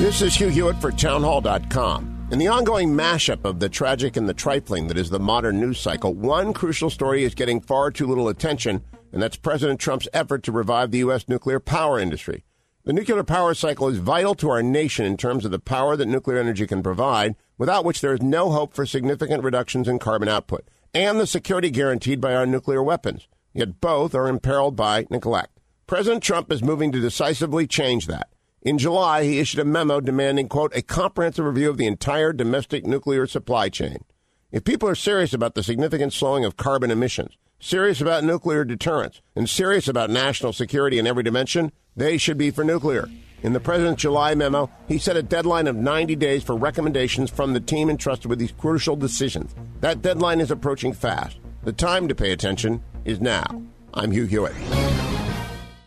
This is Hugh Hewitt for townhall.com. In the ongoing mashup of the tragic and the trifling that is the modern news cycle, one crucial story is getting far too little attention, and that's President Trump's effort to revive the U.S. nuclear power industry. The nuclear power cycle is vital to our nation in terms of the power that nuclear energy can provide, without which there is no hope for significant reductions in carbon output, and the security guaranteed by our nuclear weapons. Yet both are imperiled by neglect. President Trump is moving to decisively change that. In July, he issued a memo demanding, quote, a comprehensive review of the entire domestic nuclear supply chain. If people are serious about the significant slowing of carbon emissions, serious about nuclear deterrence, and serious about national security in every dimension, they should be for nuclear. In the president's July memo, he set a deadline of 90 days for recommendations from the team entrusted with these crucial decisions. That deadline is approaching fast. The time to pay attention is now. I'm Hugh Hewitt